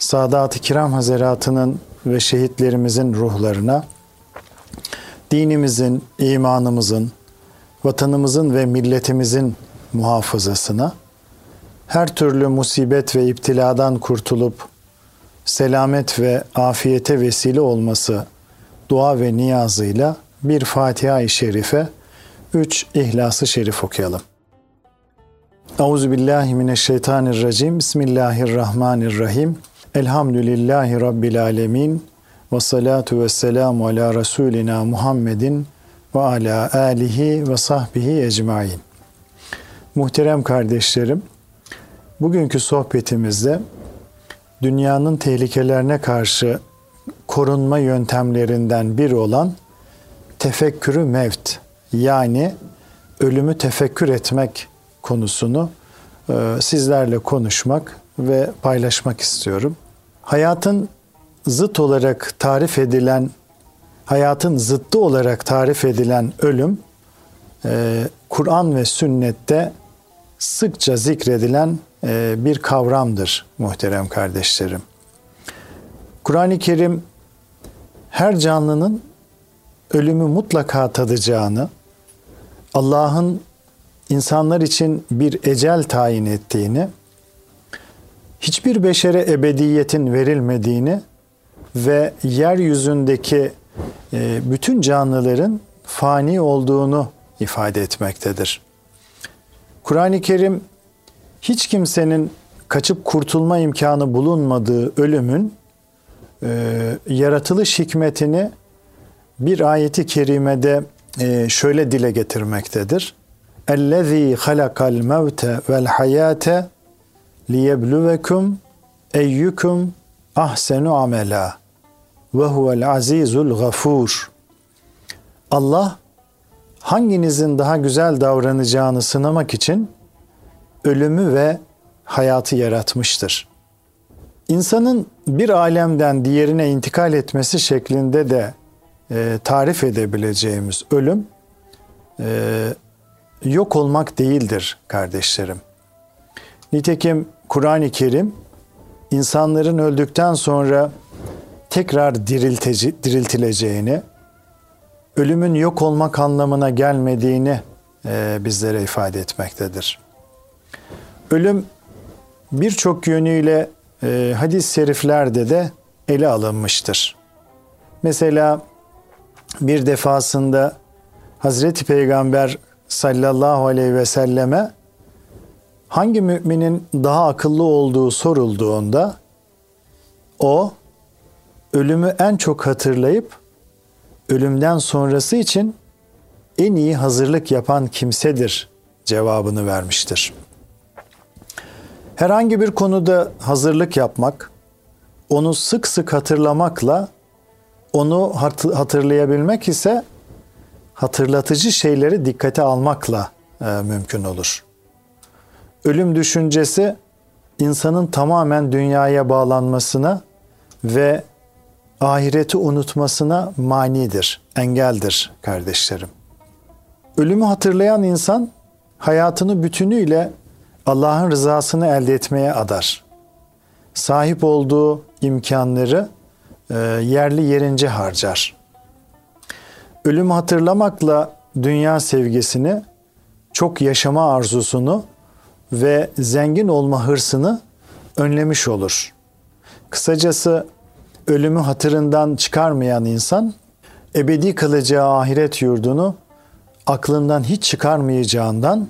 Sadat-ı Kiram Hazaratı'nın ve şehitlerimizin ruhlarına, dinimizin, imanımızın, vatanımızın ve milletimizin muhafazasına, her türlü musibet ve iptiladan kurtulup selamet ve afiyete vesile olması dua ve niyazıyla bir Fatiha-i Şerife, üç İhlas-ı Şerif okuyalım. Euzu billahi mineşşeytanirracim. Bismillahirrahmanirrahim. Elhamdülillahi rabbil alamin. Ve salatu ve selamu ala Resulina Muhammedin ve ala alihi ve sahbihi ecmain. Muhterem kardeşlerim, bugünkü sohbetimizde dünyanın tehlikelerine karşı korunma yöntemlerinden biri olan tefekkürü mevt yani ölümü tefekkür etmek konusunu e, sizlerle konuşmak ve paylaşmak istiyorum. Hayatın zıt olarak tarif edilen, hayatın zıttı olarak tarif edilen ölüm, e, Kur'an ve sünnette sıkça zikredilen e, bir kavramdır muhterem kardeşlerim. Kur'an-ı Kerim her canlının ölümü mutlaka tadacağını, Allah'ın insanlar için bir ecel tayin ettiğini, hiçbir beşere ebediyetin verilmediğini ve yeryüzündeki e, bütün canlıların fani olduğunu ifade etmektedir. Kur'an-ı Kerim hiç kimsenin kaçıp kurtulma imkanı bulunmadığı ölümün e, yaratılış hikmetini bir ayeti kerimede e, şöyle dile getirmektedir. اَلَّذ۪ي خَلَقَ الْمَوْتَ وَالْحَيَاةَ liyebluvekum eyyukum ahsenu amela ve huvel azizul gafur. Allah hanginizin daha güzel davranacağını sınamak için ölümü ve hayatı yaratmıştır. İnsanın bir alemden diğerine intikal etmesi şeklinde de e, tarif edebileceğimiz ölüm e, yok olmak değildir kardeşlerim. Nitekim Kur'an-ı Kerim insanların öldükten sonra tekrar dirilteci, diriltileceğini, ölümün yok olmak anlamına gelmediğini e, bizlere ifade etmektedir. Ölüm birçok yönüyle e, hadis-i şeriflerde de ele alınmıştır. Mesela bir defasında Hazreti Peygamber sallallahu aleyhi ve selleme hangi müminin daha akıllı olduğu sorulduğunda o ölümü en çok hatırlayıp ölümden sonrası için en iyi hazırlık yapan kimsedir cevabını vermiştir. Herhangi bir konuda hazırlık yapmak, onu sık sık hatırlamakla onu hatırlayabilmek ise hatırlatıcı şeyleri dikkate almakla e, mümkün olur. Ölüm düşüncesi insanın tamamen dünyaya bağlanmasına ve ahireti unutmasına manidir, engeldir kardeşlerim. Ölümü hatırlayan insan hayatını bütünüyle Allah'ın rızasını elde etmeye adar. Sahip olduğu imkanları e, yerli yerince harcar. Ölümü hatırlamakla dünya sevgisini, çok yaşama arzusunu ve zengin olma hırsını önlemiş olur. Kısacası ölümü hatırından çıkarmayan insan ebedi kalacağı ahiret yurdunu aklından hiç çıkarmayacağından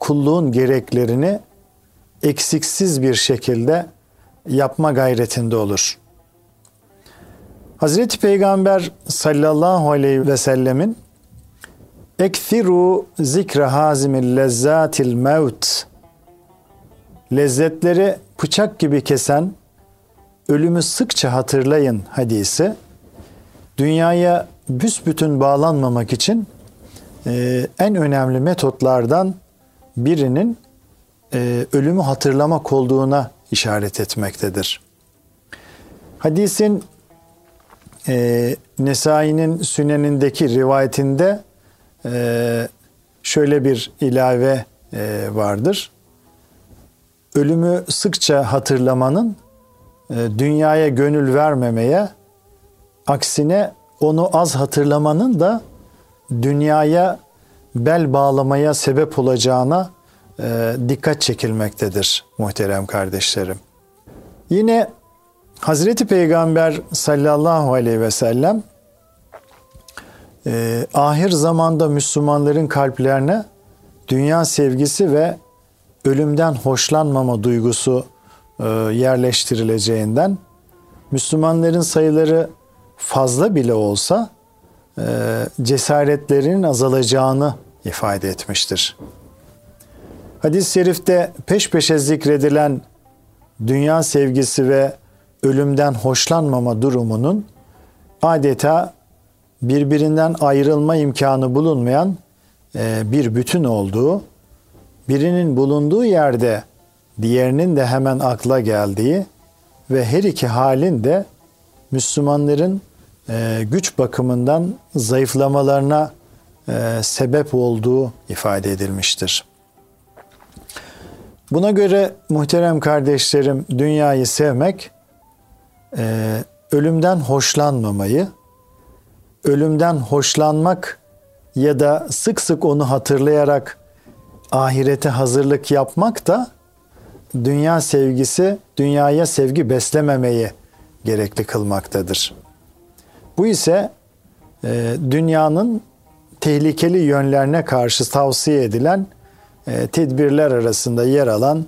kulluğun gereklerini eksiksiz bir şekilde yapma gayretinde olur. Hazreti Peygamber sallallahu aleyhi ve sellemin Ekthiru zikre hazimil lezzatil mevt Lezzetleri bıçak gibi kesen ölümü sıkça hatırlayın hadisi dünyaya büsbütün bağlanmamak için e, en önemli metotlardan birinin e, ölümü hatırlamak olduğuna işaret etmektedir. Hadisin e, Nesai'nin sünenindeki rivayetinde e, şöyle bir ilave e, vardır. Ölümü sıkça hatırlamanın e, dünyaya gönül vermemeye, aksine onu az hatırlamanın da dünyaya bel bağlamaya sebep olacağına e, dikkat çekilmektedir muhterem kardeşlerim. Yine Hazreti Peygamber sallallahu aleyhi ve sellem e, ahir zamanda Müslümanların kalplerine dünya sevgisi ve ölümden hoşlanmama duygusu e, yerleştirileceğinden Müslümanların sayıları fazla bile olsa e, cesaretlerinin azalacağını ifade etmiştir. Hadis-i şerifte peş peşe zikredilen dünya sevgisi ve ölümden hoşlanmama durumunun adeta birbirinden ayrılma imkanı bulunmayan e, bir bütün olduğu, birinin bulunduğu yerde diğerinin de hemen akla geldiği ve her iki halin de Müslümanların e, güç bakımından zayıflamalarına e, sebep olduğu ifade edilmiştir. Buna göre muhterem kardeşlerim dünyayı sevmek, e, ölümden hoşlanmamayı, ölümden hoşlanmak ya da sık sık onu hatırlayarak ahirete hazırlık yapmak da dünya sevgisi, dünyaya sevgi beslememeyi gerekli kılmaktadır. Bu ise e, dünyanın tehlikeli yönlerine karşı tavsiye edilen e, tedbirler arasında yer alan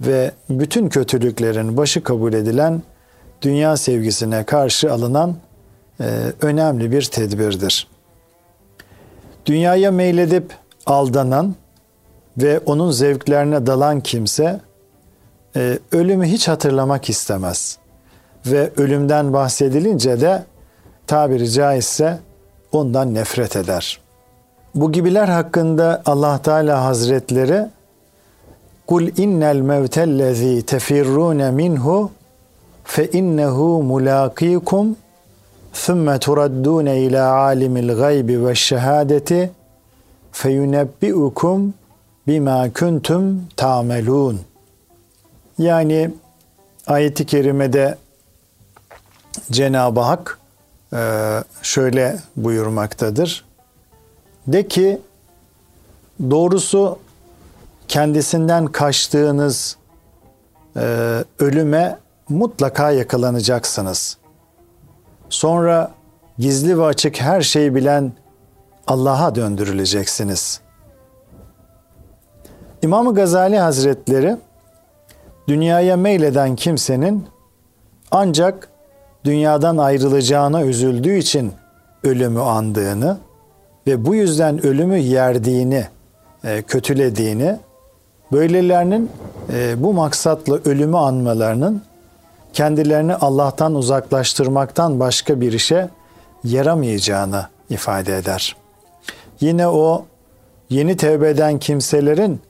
ve bütün kötülüklerin başı kabul edilen dünya sevgisine karşı alınan e, önemli bir tedbirdir. Dünyaya meyledip aldanan ve onun zevklerine dalan kimse e, ölümü hiç hatırlamak istemez ve ölümden bahsedilince de tabiri caizse ondan nefret eder. Bu gibiler hakkında Allah Teala Hazretleri Kul innel mevtellezî tefirrûne minhu fe innehu mulakikum ثُمَّ تُرَدُّونَ إِلَى عَالِمِ الْغَيْبِ وَالشَّهَادَةِ فَيُنَبِّئُكُمْ bima kuntum tamelun. Yani ayeti kerimede Cenab-ı Hak e, şöyle buyurmaktadır. De ki doğrusu kendisinden kaçtığınız e, ölüme mutlaka yakalanacaksınız. Sonra gizli ve açık her şeyi bilen Allah'a döndürüleceksiniz.'' İmam Gazali Hazretleri dünyaya meyleden kimsenin ancak dünyadan ayrılacağına üzüldüğü için ölümü andığını ve bu yüzden ölümü yerdiğini, e, kötülediğini, böylelerinin e, bu maksatla ölümü anmalarının kendilerini Allah'tan uzaklaştırmaktan başka bir işe yaramayacağını ifade eder. Yine o yeni tevbe eden kimselerin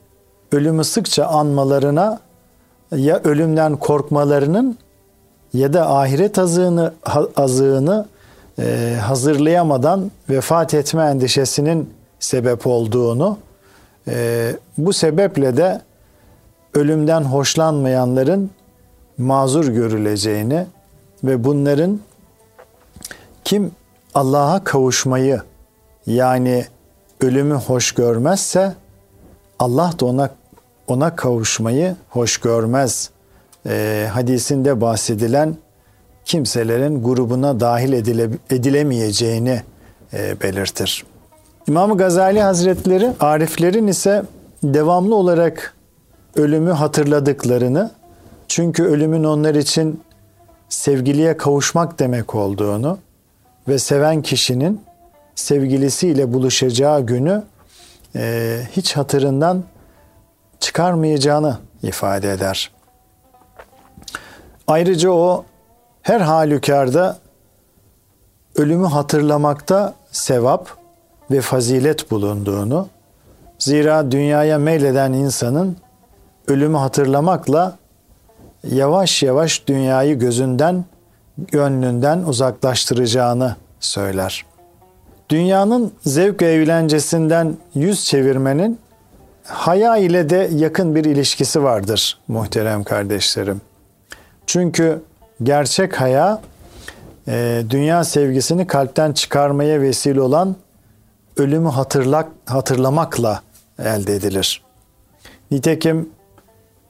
ölümü sıkça anmalarına ya ölümden korkmalarının ya da ahiret azığını azığını e, hazırlayamadan vefat etme endişesinin sebep olduğunu e, bu sebeple de ölümden hoşlanmayanların mazur görüleceğini ve bunların kim Allah'a kavuşmayı yani ölümü hoş görmezse Allah da ona ona kavuşmayı hoş görmez. E, hadisinde bahsedilen kimselerin grubuna dahil edile, edilemeyeceğini e, belirtir. İmam Gazali Hazretleri ariflerin ise devamlı olarak ölümü hatırladıklarını çünkü ölümün onlar için sevgiliye kavuşmak demek olduğunu ve seven kişinin sevgilisiyle buluşacağı günü e, hiç hatırından çıkarmayacağını ifade eder. Ayrıca o her halükarda ölümü hatırlamakta sevap ve fazilet bulunduğunu, zira dünyaya meyleden insanın ölümü hatırlamakla yavaş yavaş dünyayı gözünden, gönlünden uzaklaştıracağını söyler. Dünyanın zevk ve eğlencesinden yüz çevirmenin haya ile de yakın bir ilişkisi vardır muhterem kardeşlerim. Çünkü gerçek haya e, dünya sevgisini kalpten çıkarmaya vesile olan ölümü hatırlak, hatırlamakla elde edilir. Nitekim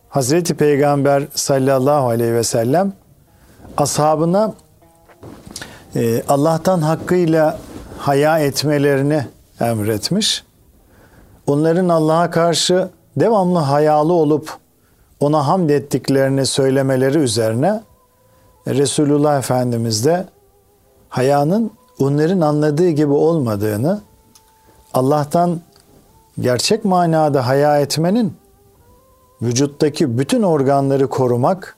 Hazreti Peygamber sallallahu aleyhi ve sellem ashabına e, Allah'tan hakkıyla haya etmelerini emretmiş. Onların Allah'a karşı devamlı hayalı olup ona hamd ettiklerini söylemeleri üzerine Resulullah Efendimiz de hayanın onların anladığı gibi olmadığını, Allah'tan gerçek manada haya etmenin vücuttaki bütün organları korumak,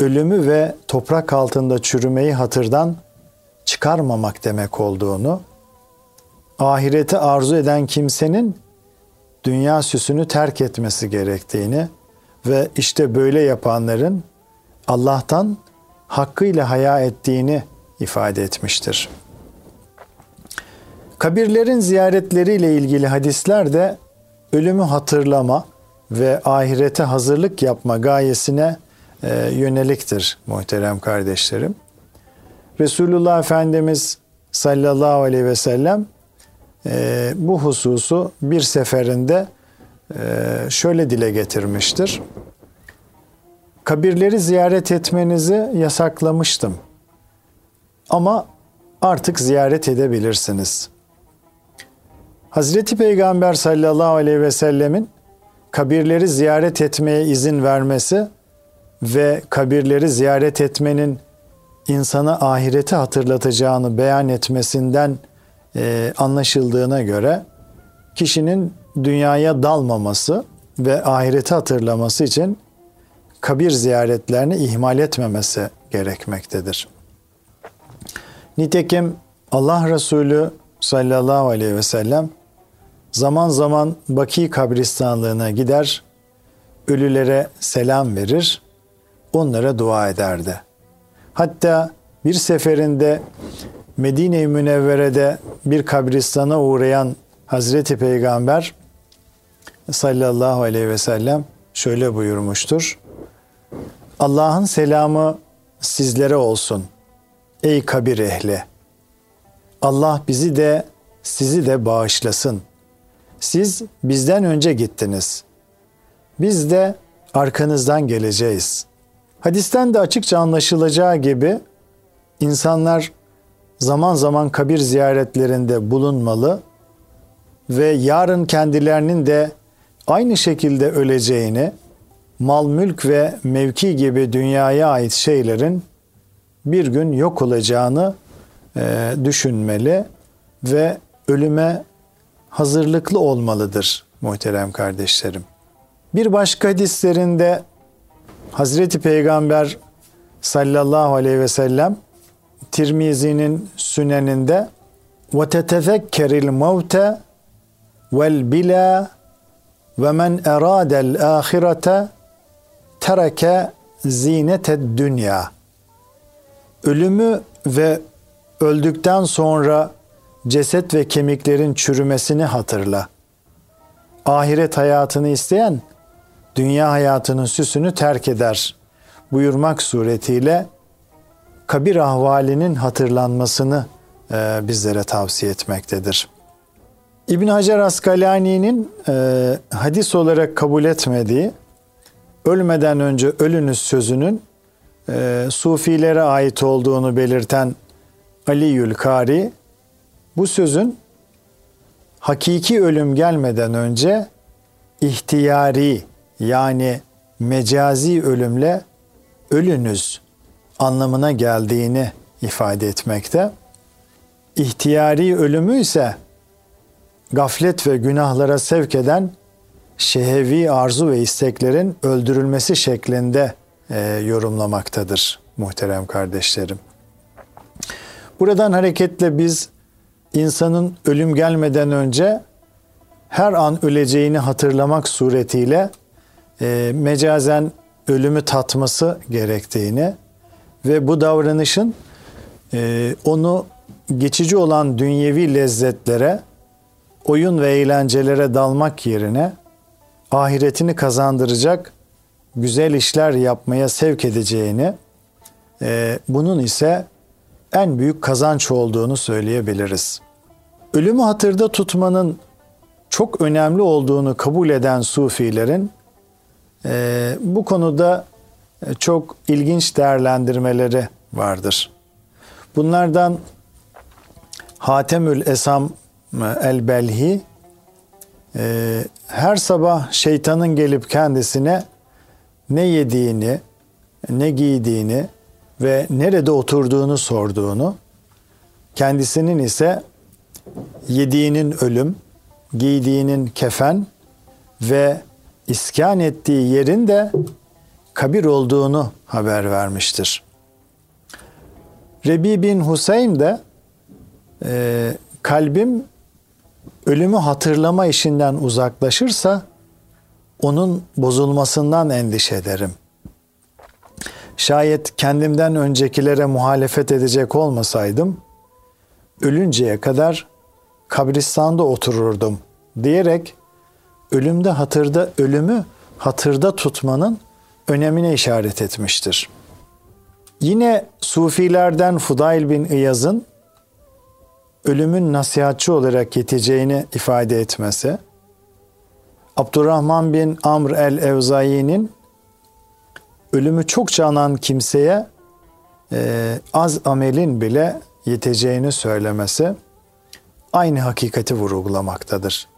ölümü ve toprak altında çürümeyi hatırdan çıkarmamak demek olduğunu, ahireti arzu eden kimsenin dünya süsünü terk etmesi gerektiğini ve işte böyle yapanların Allah'tan hakkıyla haya ettiğini ifade etmiştir. Kabirlerin ziyaretleriyle ilgili hadisler de ölümü hatırlama ve ahirete hazırlık yapma gayesine e, yöneliktir muhterem kardeşlerim. Resulullah Efendimiz sallallahu aleyhi ve sellem e, bu hususu bir seferinde e, şöyle dile getirmiştir. Kabirleri ziyaret etmenizi yasaklamıştım. Ama artık ziyaret edebilirsiniz. Hazreti Peygamber sallallahu aleyhi ve sellemin kabirleri ziyaret etmeye izin vermesi ve kabirleri ziyaret etmenin insana ahireti hatırlatacağını beyan etmesinden e, anlaşıldığına göre kişinin dünyaya dalmaması ve ahireti hatırlaması için kabir ziyaretlerini ihmal etmemesi gerekmektedir. Nitekim Allah Resulü sallallahu aleyhi ve sellem zaman zaman Baki kabristanlığına gider, ölülere selam verir, onlara dua ederdi. Hatta bir seferinde Medine-i Münevvere'de bir kabristana uğrayan Hazreti Peygamber sallallahu aleyhi ve sellem şöyle buyurmuştur. Allah'ın selamı sizlere olsun ey kabir ehli. Allah bizi de sizi de bağışlasın. Siz bizden önce gittiniz. Biz de arkanızdan geleceğiz. Hadisten de açıkça anlaşılacağı gibi insanlar zaman zaman kabir ziyaretlerinde bulunmalı ve yarın kendilerinin de aynı şekilde öleceğini, mal mülk ve mevki gibi dünyaya ait şeylerin bir gün yok olacağını e, düşünmeli ve ölüme hazırlıklı olmalıdır muhterem kardeşlerim. Bir başka hadislerinde Hazreti Peygamber sallallahu aleyhi ve sellem Tirmizi'nin süneninde ve tetezekkeril mevte vel bila ve men eradel ahirete tereke zineted dünya. Ölümü ve öldükten sonra ceset ve kemiklerin çürümesini hatırla. Ahiret hayatını isteyen dünya hayatının süsünü terk eder buyurmak suretiyle kabir ahvalinin hatırlanmasını e, bizlere tavsiye etmektedir. İbn Hacer Askalani'nin e, hadis olarak kabul etmediği ölmeden önce ölünüz sözünün e, Sufilere ait olduğunu belirten Ali Yülkari bu sözün hakiki ölüm gelmeden önce ihtiyari yani mecazi ölümle ölünüz anlamına geldiğini ifade etmekte. İhtiyari ölümü ise gaflet ve günahlara sevk eden şehevi arzu ve isteklerin öldürülmesi şeklinde e, yorumlamaktadır. muhterem kardeşlerim. Buradan hareketle biz insanın ölüm gelmeden önce her an öleceğini hatırlamak suretiyle e, mecazen ölümü tatması gerektiğini ve bu davranışın e, onu geçici olan dünyevi lezzetlere, oyun ve eğlencelere dalmak yerine ahiretini kazandıracak güzel işler yapmaya sevk edeceğini, e, bunun ise en büyük kazanç olduğunu söyleyebiliriz. Ölümü hatırda tutmanın çok önemli olduğunu kabul eden sufilerin e, bu konuda çok ilginç değerlendirmeleri vardır. Bunlardan Hatemül Esam e, el-Belhi e, her sabah şeytanın gelip kendisine ne yediğini, ne giydiğini ve nerede oturduğunu sorduğunu, kendisinin ise yediğinin ölüm, giydiğinin kefen ve iskan ettiği yerin de kabir olduğunu haber vermiştir. Rebi bin Huseyn de e, kalbim ölümü hatırlama işinden uzaklaşırsa onun bozulmasından endişe ederim. Şayet kendimden öncekilere muhalefet edecek olmasaydım, ölünceye kadar kabristanda otururdum diyerek ölümde hatırda ölümü hatırda tutmanın önemine işaret etmiştir. Yine Sufilerden Fudayl bin İyaz'ın ölümün nasihatçı olarak yeteceğini ifade etmesi, Abdurrahman bin Amr el-Evzai'nin ölümü çokça anan kimseye e, az amelin bile yeteceğini söylemesi aynı hakikati vurgulamaktadır.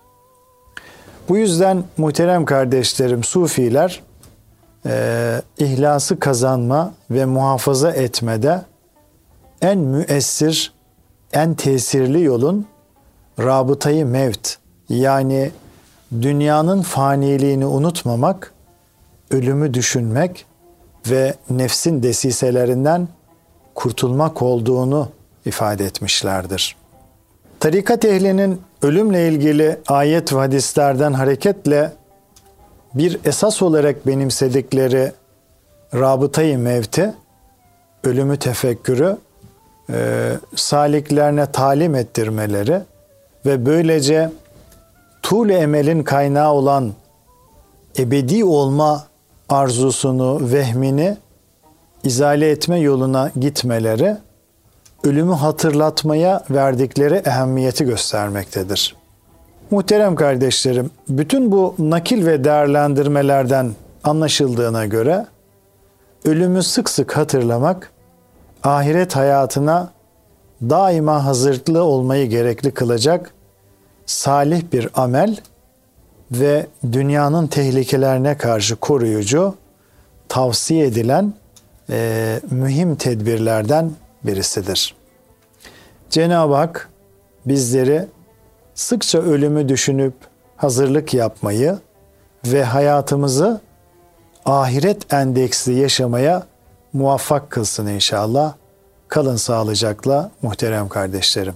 Bu yüzden muhterem kardeşlerim Sufiler e, ihlası kazanma ve muhafaza etmede en müessir, en tesirli yolun rabıtayı mevt yani dünyanın faniliğini unutmamak, ölümü düşünmek ve nefsin desiselerinden kurtulmak olduğunu ifade etmişlerdir. Tarikat ehlinin ölümle ilgili ayet ve hadislerden hareketle bir esas olarak benimsedikleri rabıtayı mevti, ölümü tefekkürü, e, saliklerine talim ettirmeleri ve böylece tuğle emelin kaynağı olan ebedi olma arzusunu, vehmini izale etme yoluna gitmeleri, ölümü hatırlatmaya verdikleri ehemmiyeti göstermektedir. Muhterem kardeşlerim, bütün bu nakil ve değerlendirmelerden anlaşıldığına göre ölümü sık sık hatırlamak ahiret hayatına daima hazırlıklı olmayı gerekli kılacak salih bir amel ve dünyanın tehlikelerine karşı koruyucu tavsiye edilen e, mühim tedbirlerden birisidir. Cenab-ı Hak bizleri sıkça ölümü düşünüp hazırlık yapmayı ve hayatımızı ahiret endeksli yaşamaya muvaffak kılsın inşallah. Kalın sağlıcakla muhterem kardeşlerim.